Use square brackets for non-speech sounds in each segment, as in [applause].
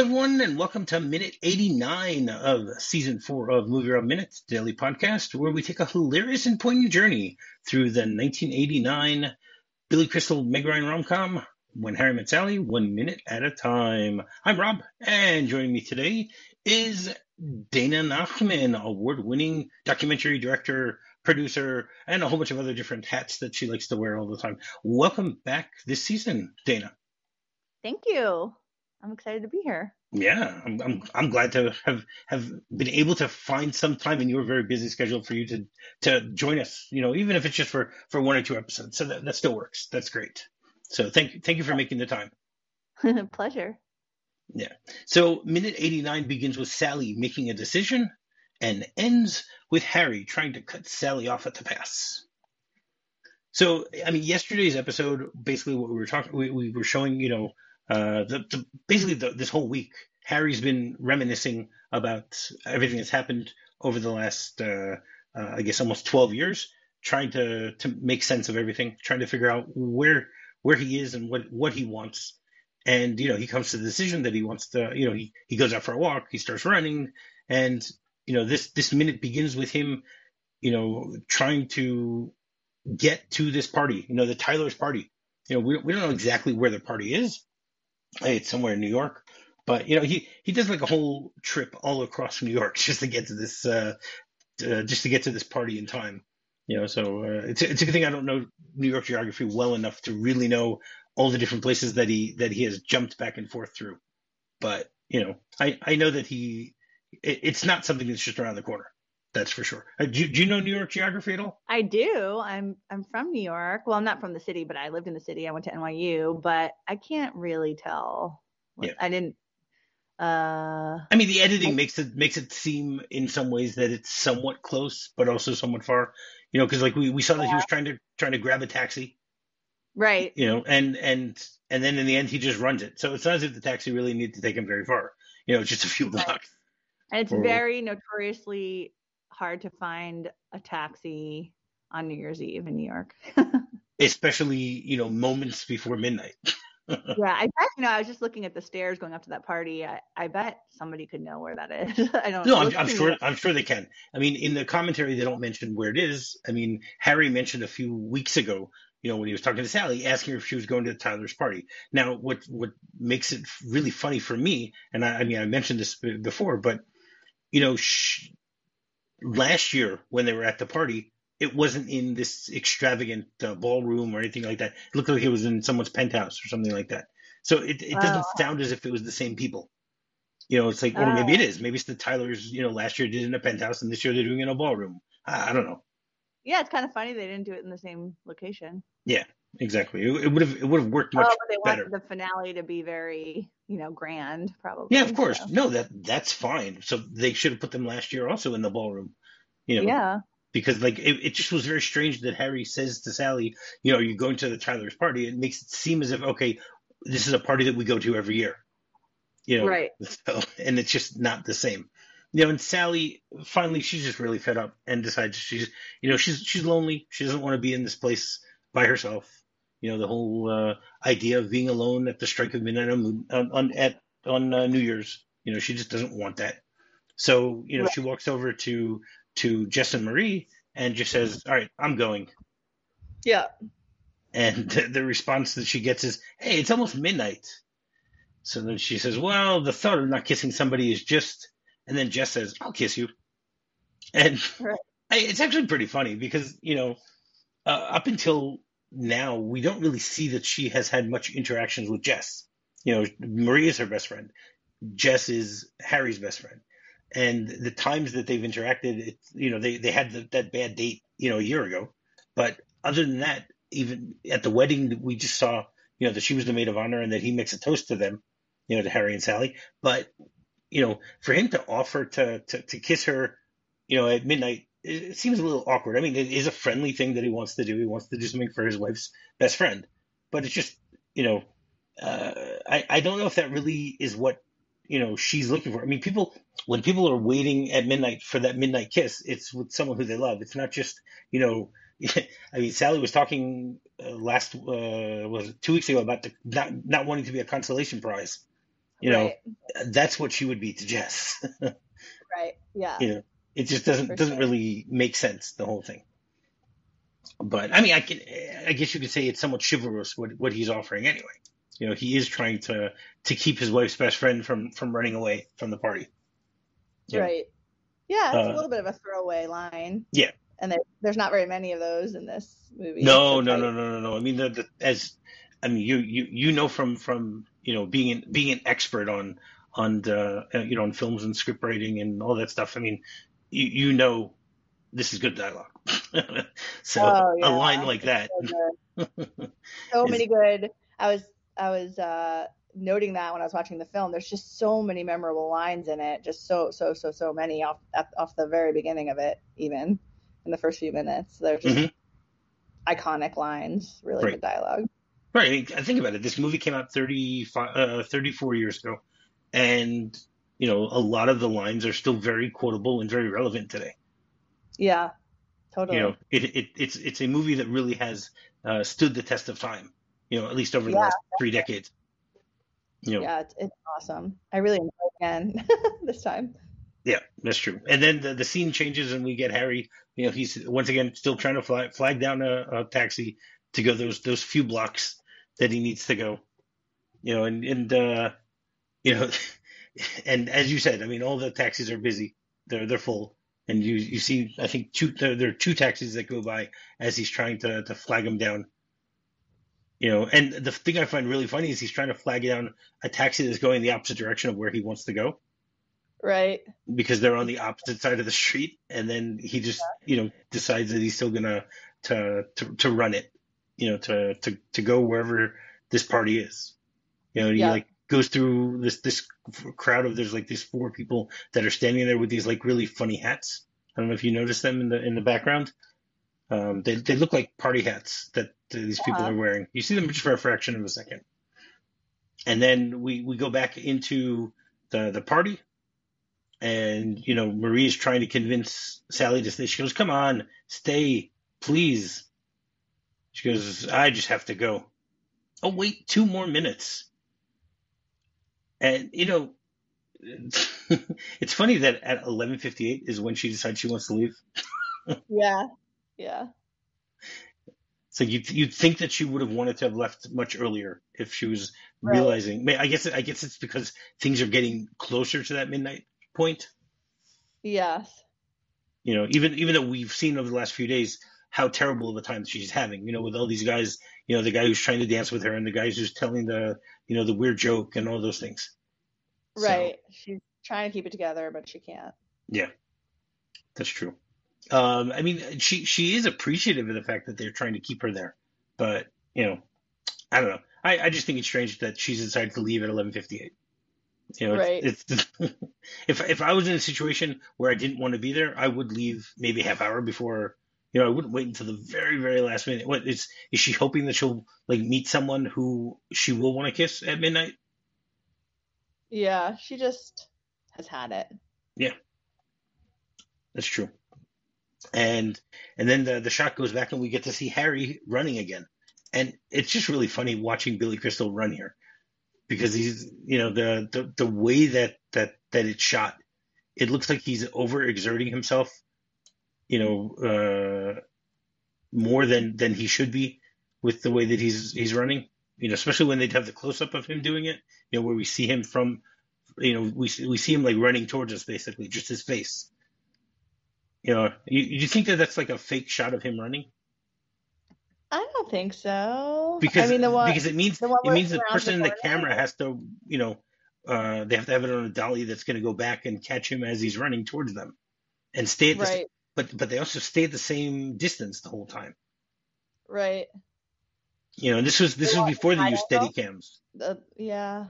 Everyone, and welcome to minute 89 of season four of Movie Rob Minutes daily podcast, where we take a hilarious and poignant journey through the 1989 Billy Crystal Meg Ryan rom com, When Harry Met Sally, one minute at a time. I'm Rob, and joining me today is Dana Nachman, award winning documentary director, producer, and a whole bunch of other different hats that she likes to wear all the time. Welcome back this season, Dana. Thank you. I'm excited to be here. Yeah, I'm, I'm I'm glad to have have been able to find some time in your very busy schedule for you to to join us. You know, even if it's just for for one or two episodes, so that that still works. That's great. So thank you thank you for making the time. [laughs] Pleasure. Yeah. So minute 89 begins with Sally making a decision and ends with Harry trying to cut Sally off at the pass. So, I mean, yesterday's episode, basically what we were talking, we, we were showing, you know, uh, the, the basically the, this whole week, Harry's been reminiscing about everything that's happened over the last, uh, uh, I guess, almost 12 years, trying to to make sense of everything, trying to figure out where where he is and what what he wants. And you know, he comes to the decision that he wants to, you know, he he goes out for a walk, he starts running, and you know, this this minute begins with him, you know, trying to get to this party, you know, the Tyler's party. You know, we we don't know exactly where the party is it's somewhere in New York. But you know, he he does like a whole trip all across New York [laughs] just to get to this uh, uh just to get to this party in time. You know, so uh, it's it's a good thing I don't know New York geography well enough to really know all the different places that he that he has jumped back and forth through. But you know, I I know that he it, it's not something that's just around the corner. That's for sure. Uh, do, do you know New York geography at all? I do. I'm I'm from New York. Well, I'm not from the city, but I lived in the city. I went to NYU, but I can't really tell. Yeah. I didn't. Uh, I mean, the editing I, makes it makes it seem in some ways that it's somewhat close, but also somewhat far. You know, because like we, we saw that yeah. he was trying to trying to grab a taxi. Right. You know, and and and then in the end he just runs it. So it's not as if the taxi really needed to take him very far. You know, it's just a few blocks. Right. And it's or, very notoriously hard to find a taxi on New Year's Eve in New York. [laughs] Especially, you know, moments before midnight. [laughs] yeah, I bet, you know, I was just looking at the stairs going up to that party. I, I bet somebody could know where that is. [laughs] I don't know. No, I'm, I'm sure I'm sure they can. I mean, in the commentary they don't mention where it is. I mean, Harry mentioned a few weeks ago, you know, when he was talking to Sally, asking her if she was going to Tyler's party. Now, what what makes it really funny for me, and I, I mean, I mentioned this before, but you know, she, last year when they were at the party, it wasn't in this extravagant uh, ballroom or anything like that. It looked like it was in someone's penthouse or something like that. So it, it doesn't oh. sound as if it was the same people. You know, it's like, or maybe it oh. Maybe it's the Tyler's, you know, last year did it in a penthouse and this year they're doing it in a ballroom. I, I don't know. Yeah, it's kind of funny they didn't do it in the same location. Yeah, exactly. It, would have it would have worked much oh, but they better. wanted the finale to be very, you know, grand, probably. Yeah, of course. So. No, that that's fine. So they should have put them last year also in the ballroom. You know, yeah. Because like it, it just was very strange that Harry says to Sally, you know, you're going to the Tyler's party. It makes it seem as if okay, this is a party that we go to every year. You know, right? [laughs] So, and it's just not the same. You know, and Sally finally she's just really fed up and decides she's you know she's she's lonely. She doesn't want to be in this place by herself. You know, the whole uh, idea of being alone at the strike of midnight on, on at on uh, New Year's. You know, she just doesn't want that. So you know, right. she walks over to to Jess and Marie and just says, "All right, I'm going." Yeah. And the, response that she gets is, "Hey, it's almost midnight." So then she says, "Well, the thought of not kissing somebody is just." And then Jess says, "I'll kiss you." And right. I, it's actually pretty funny because you know, uh, up until now, we don't really see that she has had much interactions with Jess. You know, Marie is her best friend. Jess is Harry's best friend and the times that they've interacted, it, you know, they, they had the, that bad date, you know, a year ago. But other than that, even at the wedding, we just saw, you know, that she was the maid of honor and that he makes a toast to them, you know, to Harry and Sally. But, you know, for him to offer to, to, to kiss her, you know, at midnight, it, seems a little awkward. I mean, it is a friendly thing that he wants to do. He wants to do something for his wife's best friend. But it's just, you know, uh, I, I don't know if that really is what you know she's looking for. I mean, people when people are waiting at midnight for that midnight kiss, it's with someone who they love. It's not just you know. [laughs] I mean, Sally was talking uh, last uh, was it two weeks ago about the not not wanting to be a consolation prize. You know, that's what she would be to Jess. [laughs] right. Yeah. You know, it just doesn't doesn't really make sense the whole thing. But I mean, I can I guess you could say it's somewhat chivalrous what what he's offering anyway. You know, he is trying to to keep his wife's best friend from from running away from the party. Right. Yeah, it's uh, a little bit of a throwaway line. Yeah. And there, there's not very many of those in this movie. No, no, no, no, no, no. I mean, the, the, as I mean, you you you know from from you know being being an expert on on the you know on films and script writing and all that stuff. I mean, you you know this is good dialogue. [laughs] so oh, yeah. a line like that. So, [laughs] so many good. I was I was uh, noting that when I was watching the film. There's just so many memorable lines in it. Just so so so so many off off the very beginning of it, even in the first few minutes. They're just mm-hmm. iconic lines. Really right. good dialogue. Right. I think about it. This movie came out 35, uh, 34 years ago, and you know a lot of the lines are still very quotable and very relevant today. Yeah, totally. You know, it, it it's it's a movie that really has uh, stood the test of time. You know, at least over the yeah. last three decades. You know, yeah, it's, it's awesome. I really enjoyed it again [laughs] this time. Yeah, that's true. And then the, the scene changes, and we get Harry. You know, he's once again still trying to fly, flag down a, a taxi to go those those few blocks that he needs to go. You know, and and uh, you know, [laughs] and as you said, I mean, all the taxis are busy. They're they're full, and you you see, I think two there, there are two taxis that go by as he's trying to to flag him down. You know, and the thing I find really funny is he's trying to flag down a taxi that's going the opposite direction of where he wants to go. Right. Because they're on the opposite side of the street, and then he just yeah. you know decides that he's still gonna to to to run it you know, to to to go wherever this party is. You know, he like goes through this this crowd of there's like these four people that are standing there with these like really funny hats. I don't know if you noticed them in the in the background. Um, they they look like party hats that these yeah. people are wearing. You see them just for a fraction of a second, and then we we go back into the the party, and you know Marie is trying to convince Sally to stay. She goes, "Come on, stay, please." She goes, I just have to go. Oh, wait, two more minutes. And, you know, [laughs] it's funny that at 11:58 is when she decides she wants to leave. [laughs] yeah, yeah. So you you'd think that she would have wanted to have left much earlier if she was right. realizing. I guess I guess it's because things are getting closer to that midnight point. Yes. You know, even even though we've seen over the last few days how terrible of a time she's having, you know, with all these guys, you know, the guy who's trying to dance with her and the guys who's telling the, you know, the weird joke and all those things. Right. So, she's trying to keep it together, but she can't. Yeah, that's true. Um, I mean, she she is appreciative of the fact that they're trying to keep her there, but you know, I don't know. I, I just think it's strange that she's decided to leave at eleven fifty eight. You know, right. it's, it's [laughs] if if I was in a situation where I didn't want to be there, I would leave maybe half hour before you know, I wouldn't wait until the very, very last minute. What is is she hoping that she'll like meet someone who she will want to kiss at midnight? Yeah, she just has had it. Yeah, that's true. And and then the the shot goes back and we get to see Harry running again, and it's just really funny watching Billy Crystal run here because he's you know the the the way that that that it's shot, it looks like he's overexerting himself you know, uh, more than than he should be with the way that he's he's running. You know, especially when they'd have the close up of him doing it. You know, where we see him from, you know, we we see him like running towards us, basically, just his face. You know, you, you think that that's like a fake shot of him running? I don't think so. Because I mean, the one, because it means it means the person in the camera has to, you know, uh, they have to have it on a dolly that's going to go back and catch him as he's running towards them, and stay at the right but but they also stayed the same distance the whole time. Right. You know, this was this was before they used Steadicams. Uh, yeah.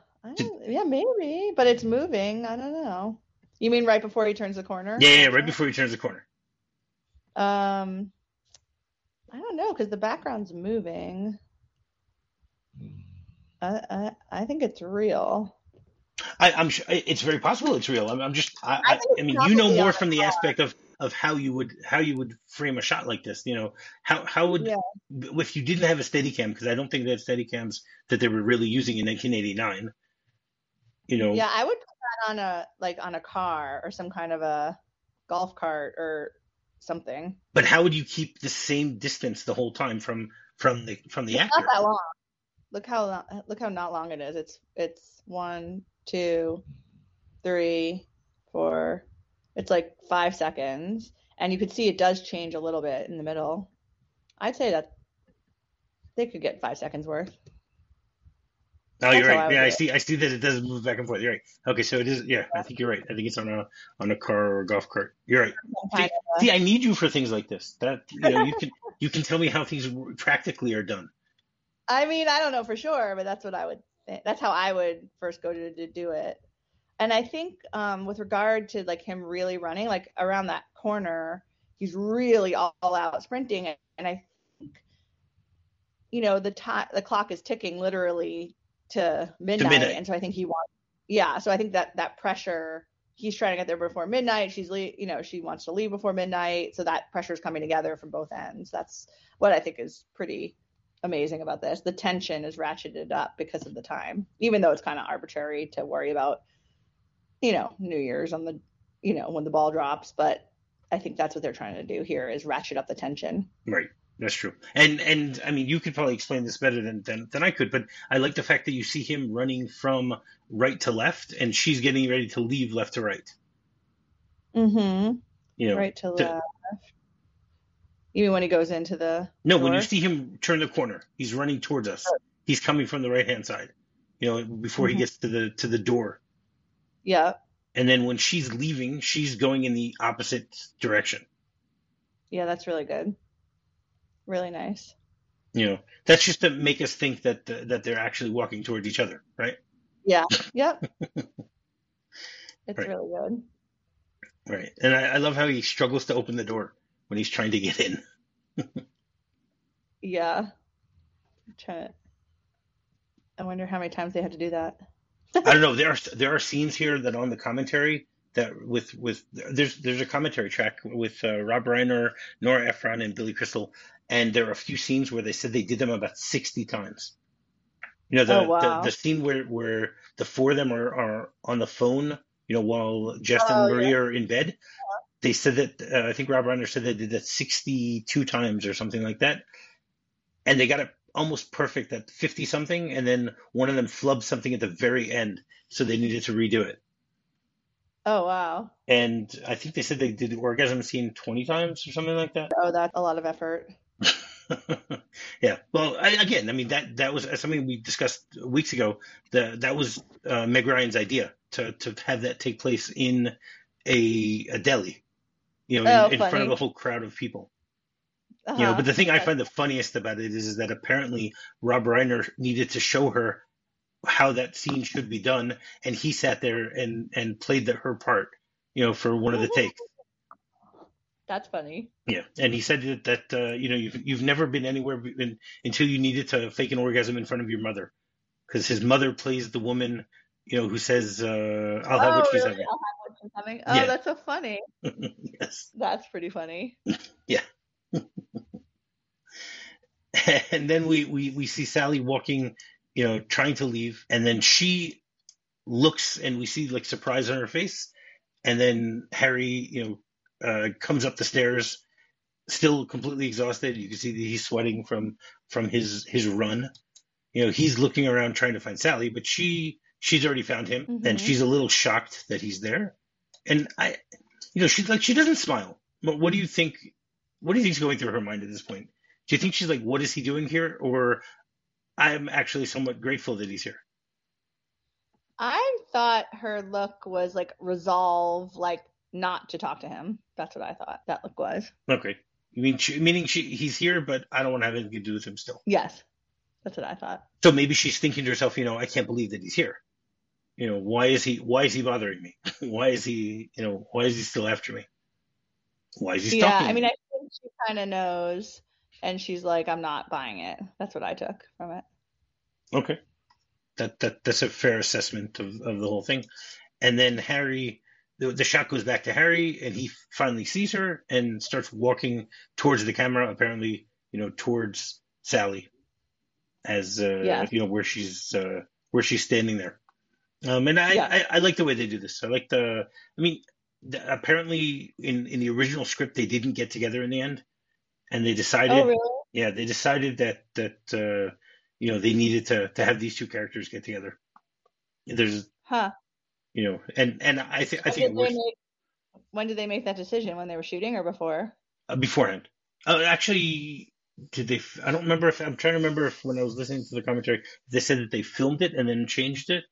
yeah, maybe, but it's moving. I don't know. You mean right before he turns the corner? Yeah, yeah right before he turns the corner. Um, I don't know because the background's moving. I, I I think it's real. I, am sure it's very possible it's real. I'm, I'm just I, I, I mean you know more from the aspect of of how you would how you would frame a shot like this. You know, how how would yeah. if you didn't have a Steadicam because I don't think they had Steadicams that they were really using in 1989. You know. Yeah, I would put that on a like on a car or some kind of a golf cart or something. But how would you keep the same distance the whole time from from the from the It's actor? not that long. Look how long, look how not long it is. It's it's one, two, three, four. It's like five seconds, and you could see it does change a little bit in the middle. I'd say that they could get five seconds worth. Oh, you're That's how I right. Yeah, I it. see. I see that it does move back and forth. You're right. Okay, so it is. Yeah, I think you're right. I think it's on a on a car or a golf cart. You're right. See, kind of a- see, I need you for things like this. That you know, you can you can tell me how things practically are done. I mean, I don't know for sure, but that's what I would. That's how I would first go to, to do it. And I think um, with regard to like him really running, like around that corner, he's really all, all out sprinting, and I think, you know, the time the clock is ticking literally to midnight, midnight. and so I think he wants. Yeah, so I think that that pressure. He's trying to get there before midnight. She's, le- you know, she wants to leave before midnight. So that pressure is coming together from both ends. That's what I think is pretty amazing about this. The tension is ratcheted up because of the time, even though it's kind of arbitrary to worry about, you know, New Year's on the, you know, when the ball drops. But I think that's what they're trying to do here is ratchet up the tension. Right. That's true. And and I mean, you could probably explain this better than, than than I could. But I like the fact that you see him running from right to left, and she's getting ready to leave left to right. Mm-hmm. You know. Right to to- left. Even when he goes into the No, when you see him turn the corner, he's running towards us. He's coming from the right hand side. You know, before he Mhm. gets to the to the door. Yeah, And then when she's leaving, she's going in the opposite direction. yeah, that's really good. Really nice. You know, that's just to make us think that uh, that they're actually walking towards each other, right? Yeah. Yep. [laughs] it's Right. really good. Right. And I, I love how he struggles to open the door when he's trying to get in. [laughs] Yeah. I'm trying to- I wonder how many times they had to do that. [laughs] I don't know. There are there are scenes here that on the commentary that with with there's there's a commentary track with uh, Rob Reiner, Nora Ephron, and Billy Crystal, and there are a few scenes where they said they did them about sixty times. You know the Oh, wow. the, the scene where where the four of them are, are on the phone. You know while Jess Oh, and Maria are in bed. They said that uh, I think Rob Reiner said they did that sixty two times or something like that, and they got it almost perfect at 50 something and then one of them flubbed something at the very end so they needed to redo it. Oh wow. and i think they said they did the orgasm scene 20 times or something like that. Oh, that's a lot of effort. [laughs] yeah. Well I, again i mean that that was something we discussed weeks ago. The, that was uh, meg ryan's idea to, to have that take place in a, a deli you know Oh, in, in front of a whole crowd of people Uh-huh. you know but the thing i find the funniest about it is, is that apparently rob reiner needed to show her how that scene should be done and he sat there and and played the, her part you know for one of the takes That's funny. yeah and he said that, that uh, you know you've, you've never been anywhere been, until you needed to fake an orgasm in front of your mother because his mother plays the woman you know who says uh, i'll have oh, what she's really? having I'll have what she's having. Oh, Yeah. that's so funny. [laughs] yes That's pretty funny. [laughs] [laughs] [laughs] and then we, we we see Sally walking, you know, trying to leave, and then she looks, and we see like surprise on her face, and then Harry, you know, uh, comes up the stairs, still completely exhausted. You can see that he's sweating from from his his run. You know, he's looking around trying to find Sally, but she she's already found him, and Mhm. she's a little shocked that he's there. And I, you know, she's like she doesn't smile. But what do you think? What do you think's going through her mind at this point? Do you think she's like, what is he doing here? Or I'm actually somewhat grateful that he's here. I thought her look was like resolve, like not to talk to him. That's what I thought that look was. Okay. You mean, she, meaning she, he's here, but I don't want to have anything to do with him still. Yes, that's what I thought. So maybe she's thinking to herself, you know, I can't believe that he's here. You know, why is he, why is he bothering me? [laughs] why is he, you know, why is he still after me? Why is he yeah, I mean, me? I think she kind of knows, and she's like, I'm not buying it. That's what I took from it. Okay. That, that, that's a fair assessment of, of the whole thing. And then Harry, the, the shot goes back to Harry and he finally sees her and starts walking towards the camera, apparently, you know, towards Sally as, uh, Yeah. you know, where she's, uh, where she's standing there. Um, and I, Yeah. I, I like the way they do this. I like the. I mean, the, apparently in in the original script they didn't get together in the end, and they decided. Oh, really? Yeah, they decided that that uh, you know they needed to to have these two characters get together. There's Huh. you know, and and I think I think it works make, when did they make that decision? When they were shooting or before? uh, beforehand. Uh, actually, did they? I don't remember if I'm trying to remember if when I was listening to the commentary they said that they filmed it and then changed it.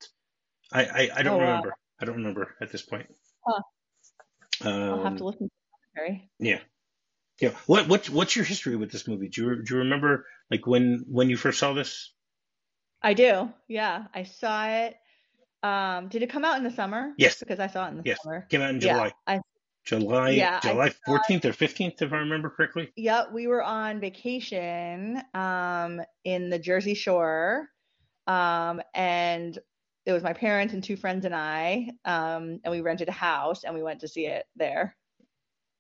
I I, I don't Oh, wow. remember. I don't remember at this point. Huh. Um, I'll have to listen to the commentary. Yeah. Yeah. What what what's your history with this movie? Do you do you remember like when when you first saw this? I do. Yeah, I saw it. Um, did it come out in the summer? Yes. Because I saw it in the Yes. summer. Came out in Yeah, July. I July Yeah, July fourteenth or fifteenth, if I remember correctly. Yep, we were on vacation um, in the Jersey Shore, um, and it was my parents and two friends and I, um, and we rented a house and we went to see it there.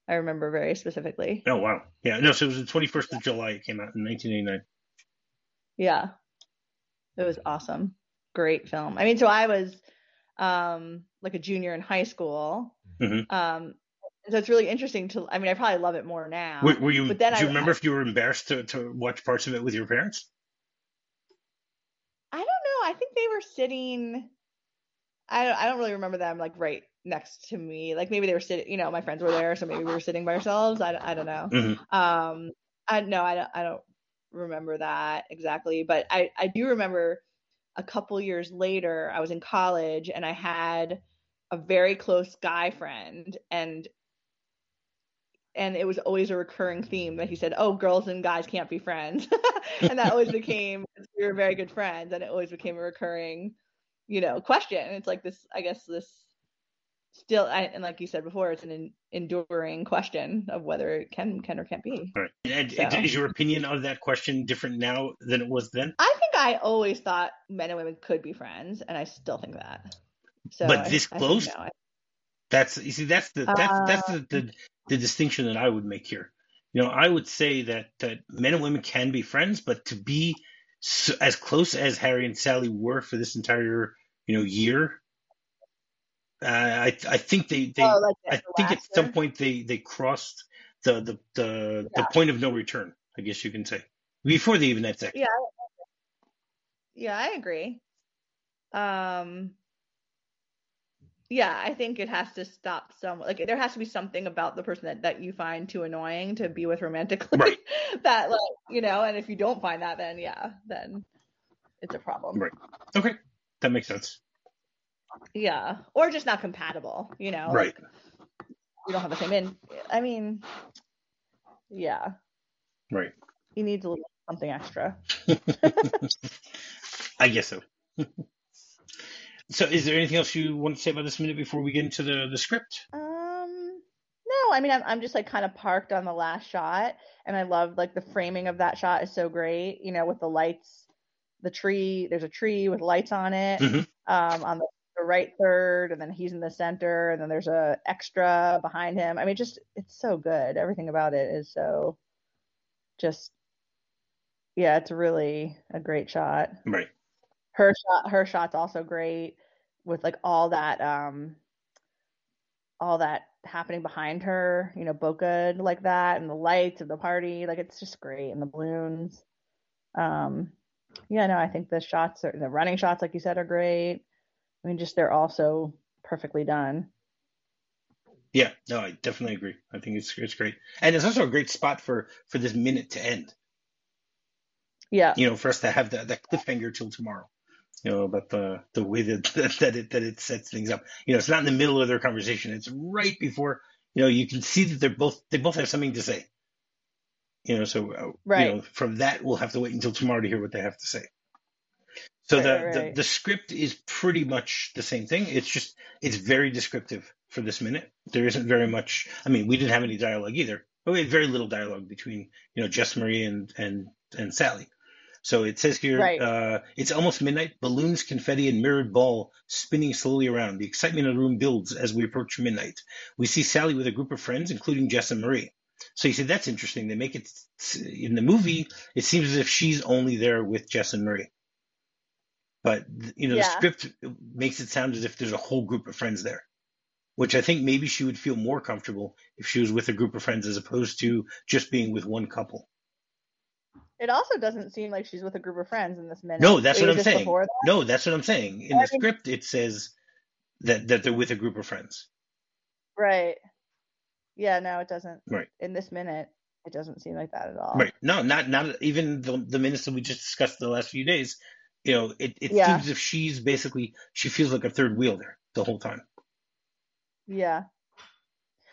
I remember very specifically. Oh wow. Yeah. No. So it was the twenty first of July. It came out in nineteen eighty nine. Yeah, it was awesome. Great film. I mean, so I was um, like a junior in high school. Mhm. Um, so it's really interesting to. I mean, I probably love it more now. Were, were you? but then do you I- remember if you were embarrassed to, to watch parts of it with your parents? I don't know. I think they were sitting. I don't, I don't really remember them like right next to me. Like maybe they were sitting. You know, my friends were there, so maybe we were sitting by ourselves. I, don't- I don't know. Mhm. Um, I no, I don't. I don't remember that exactly. But I I do remember a couple years later. I was in college and I had a very close guy friend and. And it was always a recurring theme that he said, "Oh, girls and guys can't be friends," [laughs] and that always became [laughs] we were very good friends, and it always became a recurring, you know, question. It's like this, I guess this still, I, and like you said before, it's an en- enduring question of whether it can can or can't be. All right. And, So- Is your opinion of that question different now than it was then? I think I always thought men and women could be friends, and I still think that. So But I- this I close? no, That's you see that's the that's that's Uh, the, the the distinction that I would make here. You know, I would say that that men and women can be friends, but to be so, as close as Harry and Sally were for this entire you know year, I I think they they oh, like I the think at some point they they crossed the the the, Yeah. the point of no return. I guess you can say before they even had sex. Yeah. Yeah, I agree. Um yeah, I think it has to stop some like there has to be something about the person that, that you find too annoying to be with romantically. Right. [laughs] that like, you know, and if you don't find that then yeah, then it's a problem. Right. Okay, that makes sense. Yeah. Or just not compatible, you know. Right. Like, you don't have the same in I mean yeah, Right. you need a little something extra. [laughs] I guess so. [laughs] so, is there anything else you want to say about this minute before we get into the the script? Um, no, I mean, I'm, I'm just like kind of parked on the last shot, and I love like the framing of that shot is so great. You know, with the lights, the tree. There's a tree with lights on it. Mhm. Um, on the right third, and then he's in the center, and then there's a extra behind him. I mean, just it's so good. Everything about it is so just yeah, it's really a great shot Right. her shot her shot's also great with like all that um all that happening behind her you know bokeh like that and the lights of the party like it's just great and the balloons um yeah no i think the shots are the running shots like you said are great i mean just they're also perfectly done Yeah. No, I definitely agree. I think it's it's great, and it's also a great spot for for this minute to end. yeah You know, for us to have that that cliffhanger till tomorrow. You know, about the the way that that it that it sets things up. You know, it's not in the middle of their conversation. It's right before. You know, you can see that they're both they both have something to say. You know, so uh, Right. you know, from that we'll have to wait until tomorrow to hear what they have to say. So Right, the, right, the right. the script is pretty much the same thing. It's just it's very descriptive for this minute. There isn't very much. I mean, we didn't have any dialogue either. But we had very little dialogue between you know Jess Marie and and and Sally. So it says here, uh, it's almost midnight. Balloons, confetti, and mirrored ball spinning slowly around. The excitement in the room builds as we approach midnight. We see Sally with a group of friends, including Jess and Marie. So you said that's interesting. They make it in the movie. It seems as if she's only there with Jess and Marie. But you know Yeah. the script makes it sound as if there's a whole group of friends there, which I think maybe she would feel more comfortable if she was with a group of friends as opposed to just being with one couple. It also doesn't seem like she's with a group of friends in this minute. No, that's what I'm saying. that? No, that's what I'm saying. In I the mean- script, it says that that they're with a group of friends. Right. Yeah, no, it doesn't. Right. In this minute, it doesn't seem like that at all. Right. No, not not even the the minutes that we just discussed the last few days. You know, it, it Yeah. seems as if she's basically she feels like a third wheel there the whole time. Yeah.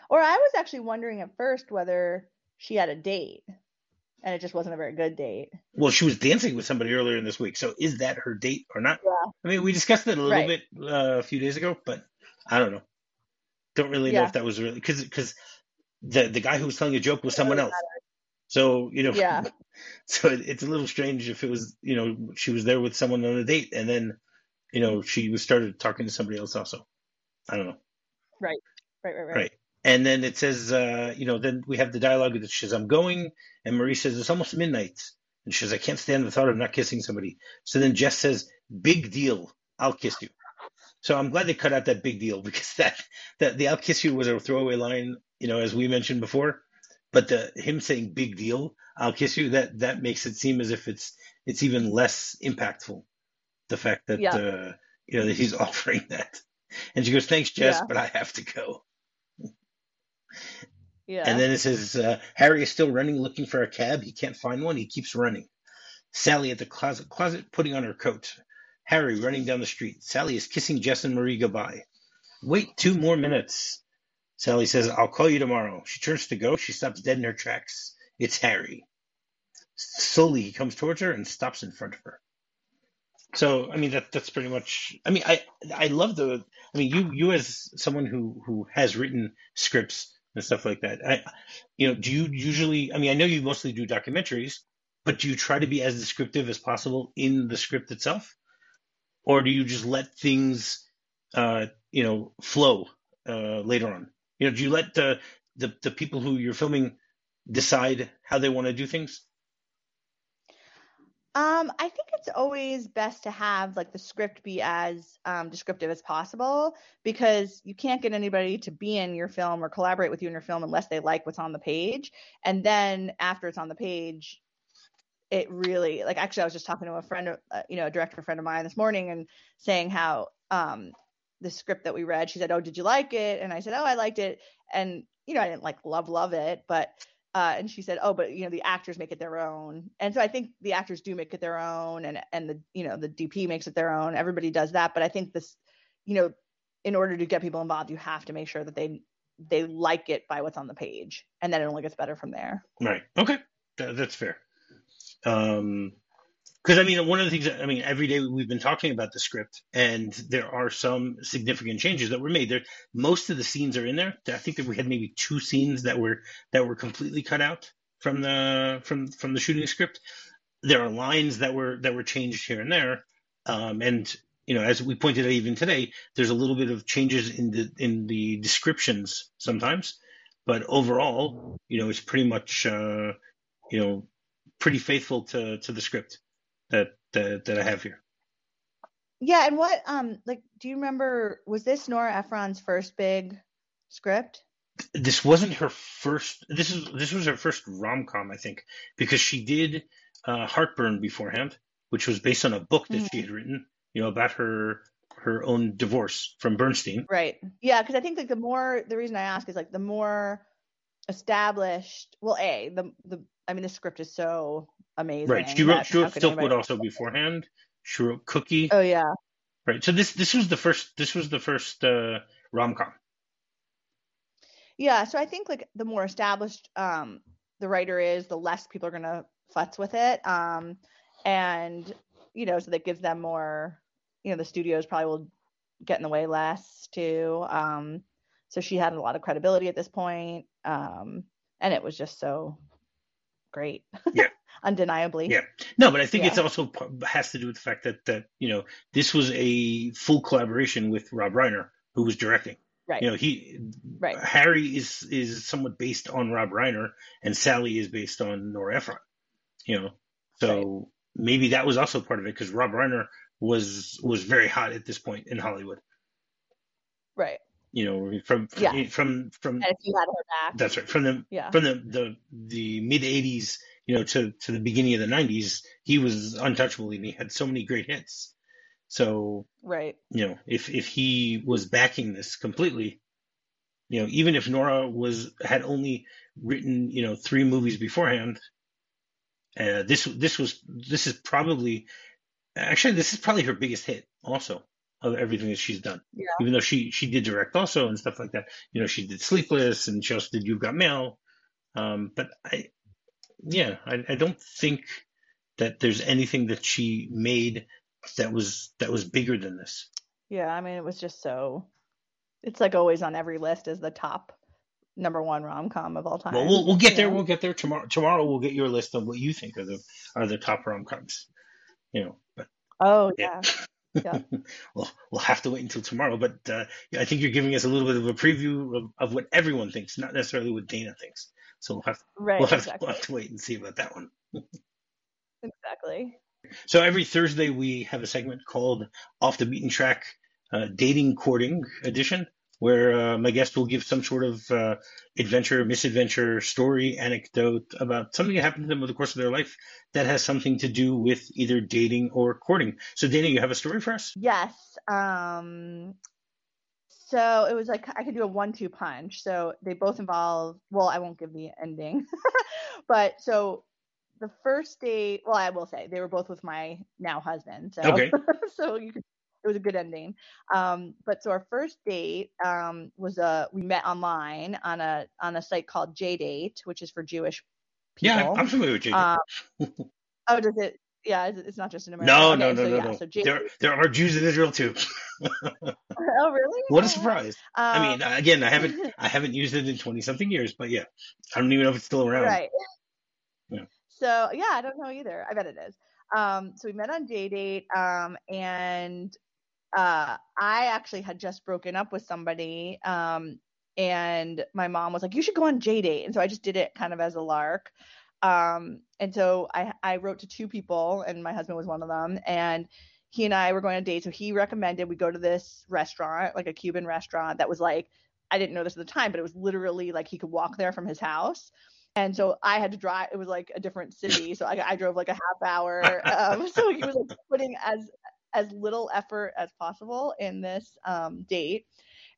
Or I was actually wondering at first whether she had a date and it just wasn't a very good date. Well, she was dancing with somebody earlier in this week, so is that her date or not? Yeah. I mean, we discussed it a little Right. bit uh, a few days ago, but I don't know. Don't really know if that was really because because the the guy who was telling a joke was someone else. So you know, Yeah. [laughs] so it, it's a little strange if it was you know she was there with someone on a date and then you know she was started talking to somebody else also. I don't know. Right, right, right. Right. And then it says, uh, you know, then we have the dialogue that she says, I'm going. And Marie says, it's almost midnight. And she says, I can't stand the thought of not kissing somebody. So then Jess says, big deal. I'll kiss you. So I'm glad they cut out that big deal [laughs] because that, that the I'll kiss you was a throwaway line, you know, as we mentioned before. But the him saying big deal, I'll kiss you, that, that makes it seem as if it's, it's even less impactful. The fact that, Yeah. uh, you know, that he's [laughs] offering that. And she goes, thanks, Jess, Yeah. but I have to go. Yeah. And then it says uh, Harry is still running looking for a cab. He can't find one. He keeps running. Sally at the closet, closet putting on her coat. Harry running down the street. Sally is kissing Jess and Marie goodbye. Wait two more minutes. Sally says, I'll call you tomorrow. She turns to go. She stops dead in her tracks. It's Harry. Slowly he comes towards her and stops in front of her. So I mean that that's pretty much I mean I I love the I mean you you as someone who who has written scripts and stuff like that. I, you know, do you usually? I mean, I know you mostly do documentaries, but do you try to be as descriptive as possible in the script itself, or do you just let things, uh, you know, flow uh, later on? You know, do you let the the the people who you're filming decide how they want to do things? Um, I think it's always best to have like the script be as um, descriptive as possible because you can't get anybody to be in your film or collaborate with you in your film unless they like what's on the page. And then after it's on the page, it really like actually I was just talking to a friend, uh, you know, a director friend of mine this morning and saying how um, the script that we read, she said, "Oh, did you like it?" And I said, "Oh, I liked it." And you know, I didn't like love love it, but uh, and she said, "Oh, but you know, the actors make it their own." And so I think the actors do make it their own, and and the you know the DP makes it their own. Everybody does that, but I think this, you know, in order to get people involved, you have to make sure that they they like it by what's on the page, and then it only gets better from there. Right. Okay. That, that's fair. Um, because I mean, one of the things I mean, every day we've been talking about the script, and there are some significant changes that were made. There, most of the scenes are in there. I think that we had maybe two scenes that were that were completely cut out from the from from the shooting script. There are lines that were that were changed here and there, um, and you know, as we pointed out even today, there's a little bit of changes in the in the descriptions sometimes, but overall, you know, it's pretty much uh, you know pretty faithful to to the script that that, that I have here. Yeah, and what um like do you remember was this Nora Ephron's first big script? This wasn't her first. This is this was her first rom com, I think, because she did uh, Heartburn beforehand, which was based on a book that she had written, you know, about her her own divorce from Bernstein. Right. Yeah, because I think like the more the reason I ask is like the more established. Well, a the the I mean the script is so amazing. Right. She wrote she wrote Silkwood also beforehand. She wrote Cookie. Oh yeah. Right. So this this was the first this was the first uh, rom com. Yeah, so I think like the more established um the writer is, the less people are gonna futz with it. Um and you know, so that gives them more you know, the studios probably will get in the way less too. Um so she had a lot of credibility at this point. Um and it was just so great. Yeah. [laughs] Undeniably. Yeah. No, but I think Yeah. it's also has to do with the fact that that you know this was a full collaboration with Rob Reiner, who was directing. Right. You know, he Right. Harry is is somewhat based on Rob Reiner, and Sally is based on Nora Ephron. You know, so maybe that was also part of it because Rob Reiner was was very hot at this point in Hollywood. Right. You know, from from Yeah. from, from And if you had her back. that's right from the Yeah. from the the, the mid '80s, you know, to to the beginning of the '90s, he was untouchable and he had so many great hits. So Right. you know, if if he was backing this completely, you know, even if Nora was had only written you know three movies beforehand, uh, this this was this is probably actually this is probably her biggest hit also of everything that she's done. Yeah. Even though she she did direct also and stuff like that. You know, she did Sleepless and she also did You've Got Mail. Um, but I, yeah, I, I don't think that there's anything that she made that was that was bigger than this. Yeah. I mean, it was just so. It's like always on every list as the top number one rom com of all time. Well, we'll we'll get there. know? We'll get there tomorrow. Tomorrow we'll get your list of what you think are the are the top rom coms. You know, but Oh Yeah. yeah. [laughs] Yeah. [laughs] well, we'll have to wait until tomorrow. But uh, I think you're giving us a little bit of a preview of, of what everyone thinks, not necessarily what Dana thinks. So we'll have Right. we'll have, exactly. we'll have to wait and see about that one. Exactly. So every Thursday we have a segment called Off the Beaten Track uh, Dating Courting Edition, where uh, my guest will give some sort of uh, adventure, misadventure, story, anecdote about something that happened to them over the course of their life that has something to do with either dating or courting. So Dana, you have a story for us? Yes. Um. So it was like I could do a one-two punch. So they both involve. Well, I won't give the ending, [laughs] but so the first date. Well, I will say they were both with my now husband. So Okay. [laughs] so you could. It was a good ending. Um, but so our first date um, was a we met online on a on a site called J Date, which is for Jewish people. Yeah, I'm familiar with JD. Um, [laughs] oh, does it? Yeah, it's not just in America. no, Okay, no, no, so no, yeah, no. So JDate. There, there are Jews in Israel too. [laughs] oh, really? what a surprise! I Um, mean, again, I haven't, [laughs] I haven't used it in twenty something years, but yeah, I don't even know if it's still around. Right. Yeah. So yeah, I don't know either. I bet it is. Um, so we met on JDate, um, and uh, I actually had just broken up with somebody, um, and my mom was like, "You should go on J date. and so I just did it kind of as a lark. Um, and so I I wrote to two people, and my husband was one of them, and he and I were going on a date. So he recommended we go to this restaurant, like a Cuban restaurant that was like I didn't know this at the time, but it was literally like he could walk there from his house. And so I had to drive. It was like a different city, so I, I drove like a half hour. [laughs] Um, so he was like putting as as little effort as possible in this um, date.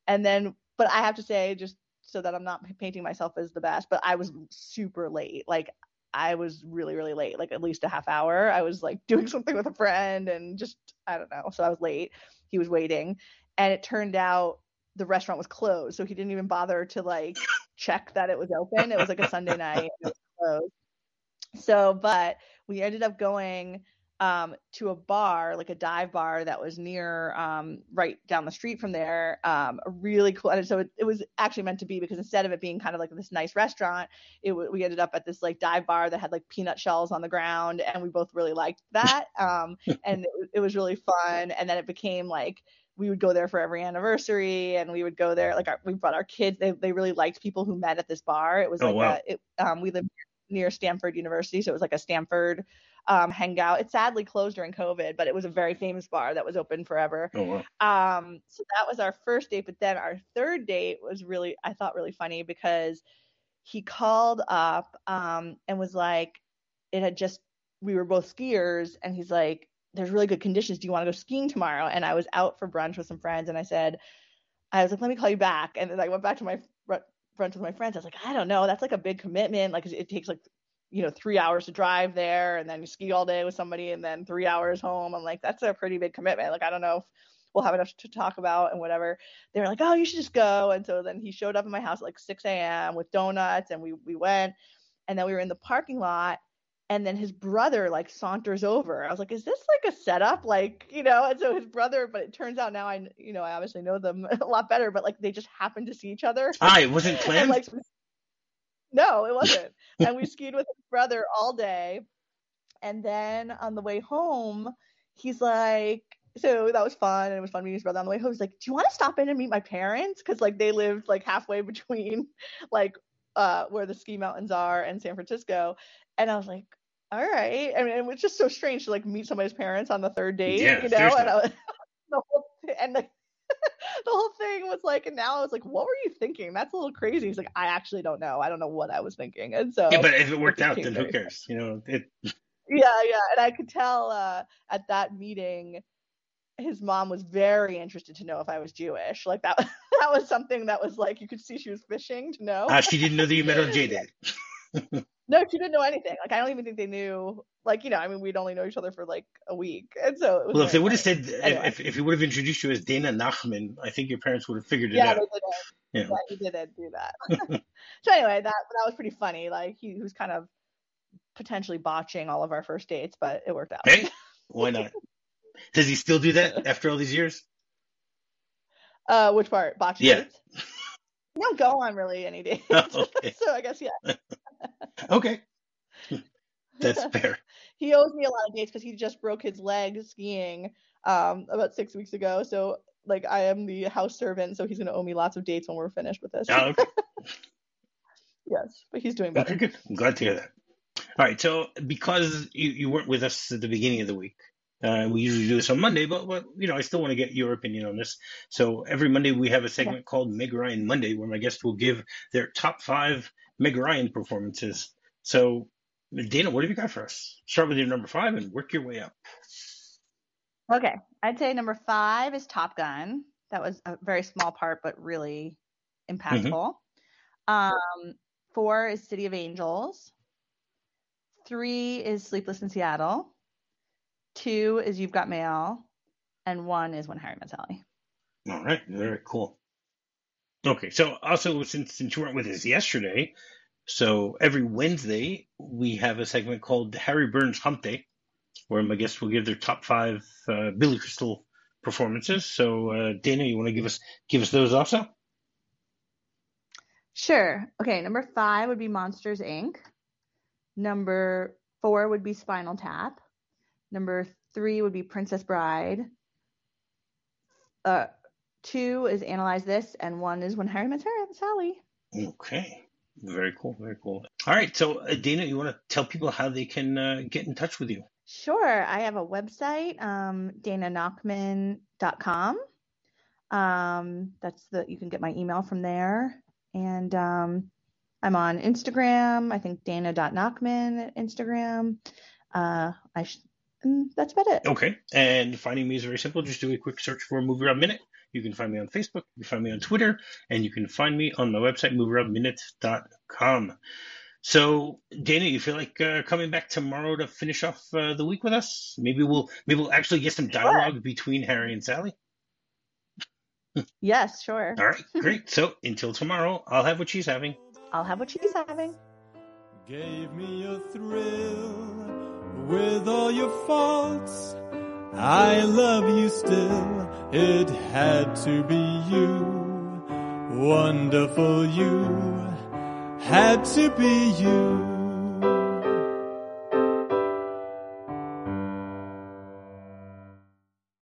And then, but I have to say, just so that I'm not painting myself as the best, but I was super late. Like I was really, really late, like at least a half hour. I was like [laughs] doing something with a friend and just, I don't know. So I was late. He was waiting. And it turned out the restaurant was closed. So he didn't even bother to like check that it was open. It was like a Sunday night. And it was closed. So, but we ended up going um, to a bar, like a dive bar that was near, um, right down the street from there. Um, a really cool. And so it, it was actually meant to be because instead of it being kind of like this nice restaurant, it we ended up at this like dive bar that had like peanut shells on the ground, and we both really liked that. Um, [laughs] and it, it was really fun. And then it became like we would go there for every anniversary, and we would go there. Like our, we brought our kids. They they really liked people who met at this bar. It was Oh, like wow. a, it, um, we lived near Stanford University, so it was like a Stanford um, hangout. It sadly closed during COVID, but it was a very famous bar that was open forever. Oh wow. Um, so that was our first date, but then our third date was really, I thought, really funny because he called up um, and was like, it had just, we were both skiers, and he's like, there's really good conditions. Do you want to go skiing tomorrow? And I was out for brunch with some friends, and I said, I was like, let me call you back. And then I went back to my brunch with my friends. I was like, I don't know. That's like a big commitment. Like it takes like, you know, three hours to drive there and then you ski all day with somebody and then three hours home. I'm like, that's a pretty big commitment. Like, I don't know if we'll have enough to talk about and whatever. They were like, oh, you should just go. And so then he showed up at my house at like 6 a.m. with donuts and we, we went and then we were in the parking lot and then his brother like saunters over. I was like, is this like a setup? Like, you know, and so his brother, but it turns out now I, you know, I obviously know them [laughs] a lot better, but like they just happened to see each other. Ah, it wasn't [laughs] And planned. like, no, it wasn't. [laughs] and we skied with his brother all day. And then on the way home, he's like, so that was fun. And it was fun meeting his brother on the way home. He's like, do you want to stop in and meet my parents? Cause like they lived like halfway between [laughs] like, uh, where the ski mountains are and San Francisco. And I was like, all right. I mean, it was just so strange to like meet somebody's parents on the third date, Yeah, you know? seriously. And I was, [laughs] the whole and the, [laughs] the whole thing was like, and now I was like, what were you thinking? That's a little crazy. He's like, I actually don't know. I don't know what I was thinking. And so Yeah, but if it worked it out, then who cares? You know, it. [laughs] yeah, yeah. And I could tell uh, at that meeting, his mom was very interested to know if I was Jewish. Like that, [laughs] that was something that was like you could see she was fishing to know. Uh, she didn't know that you met on J-Date. [laughs] no, she didn't know anything. Like I don't even think they knew. Like you know, I mean, we'd only know each other for like a week, and so it was Well, if they would have said, Anyway. if, if he would have introduced you as Dana Nachman, I think your parents would have figured it yeah, out. they didn't. Yeah. Yeah, he didn't do that. [laughs] [laughs] so anyway, that that was pretty funny. Like he, he was kind of potentially botching all of our first dates, but it worked out. Hey, why not? Does he still do that after all these years? Uh, which part? Botching Yeah. dates? Don't go on really any dates. Oh, okay. so I guess yeah. Okay. [laughs] That's fair. [laughs] he owes me a lot of dates because he just broke his leg skiing um about six weeks ago. So like I am the house servant, so he's gonna owe me lots of dates when we're finished with this. Oh, okay. [laughs] yes, but he's doing better. Good. I'm glad to hear that. All right. So because you, you weren't with us at the beginning of the week, uh, we usually do this on Monday, but, but you know, I still want to get your opinion on this. So every Monday we have a segment called Meg Ryan Monday, where my guests will give their top five Meg Ryan performances. So Dana, what have you got for us? Start with your number five and work your way up. Okay, I'd say number five is Top Gun. That was a very small part, but really impactful. Um, four is City of Angels. Three is Sleepless in Seattle. Two is You've Got Mail, and one is When Harry Met Sally. All right, very cool. Okay, so also since since you weren't with us yesterday, so every Wednesday we have a segment called Harry Burns Hump Day, where my guests will give their top five uh, Billy Crystal performances. So uh, Dana, you want to give us give us those also? Sure. Okay, number five would be Monsters Inc. Number four would be Spinal Tap. Number three would be Princess Bride. Uh, two is Analyze This, and one is When Harry Met Sally. Okay, very cool, very cool. All right, so uh, Dana, you want to tell people how they can uh, get in touch with you? Sure. I have a website, um, dananachman.com. Um, that's the you can get my email from there. And um, I'm on Instagram. I think dana.nachman at Instagram. Uh, I sh- that's about it. Okay. And finding me is very simple. Just do a quick search for Movie Rob Minute. You can find me on Facebook, you can find me on Twitter, and you can find me on my website, movierobminute.com. So, Dana, you feel like uh, coming back tomorrow to finish off uh, the week with us? Maybe we'll maybe we'll actually get some dialogue between Harry and Sally. Yes, sure. All right, great. So until tomorrow, I'll have what she's having. I'll have what she's having. Gave me a thrill with all your faults. I love you still. It had to be you. Wonderful you. Had to be you.